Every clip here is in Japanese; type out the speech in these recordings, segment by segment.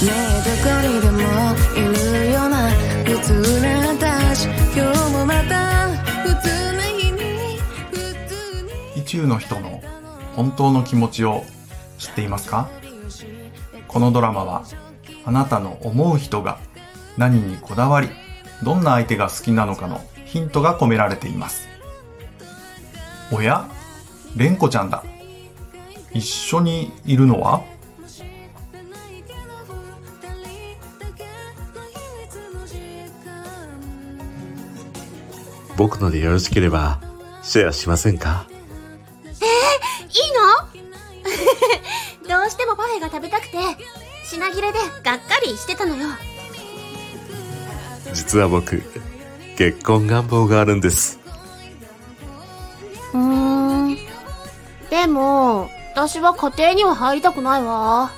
ねえどこにでもいるような普通な私今日もまた普通な日に普通に意中の人の本当の気持ちを知っていますか？このドラマはあなたの思う人が何にこだわりどんな相手が好きなのかのヒントが込められています。おやれんこちゃんだ。一緒にいるのは？僕のでよろしければシェアしませんか？いいの？どうしてもパフェが食べたくて品切れでがっかりしてたのよ。実は僕結婚願望があるんです。うーん。でも私は家庭には入りたくないわ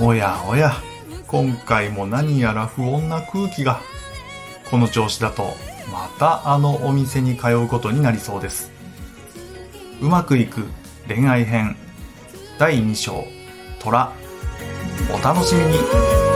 おやおや今回も何やら不穏な空気がこの調子だとまたあのお店に通うことになりそうです。うまくいく恋愛編第2章虎。お楽しみに。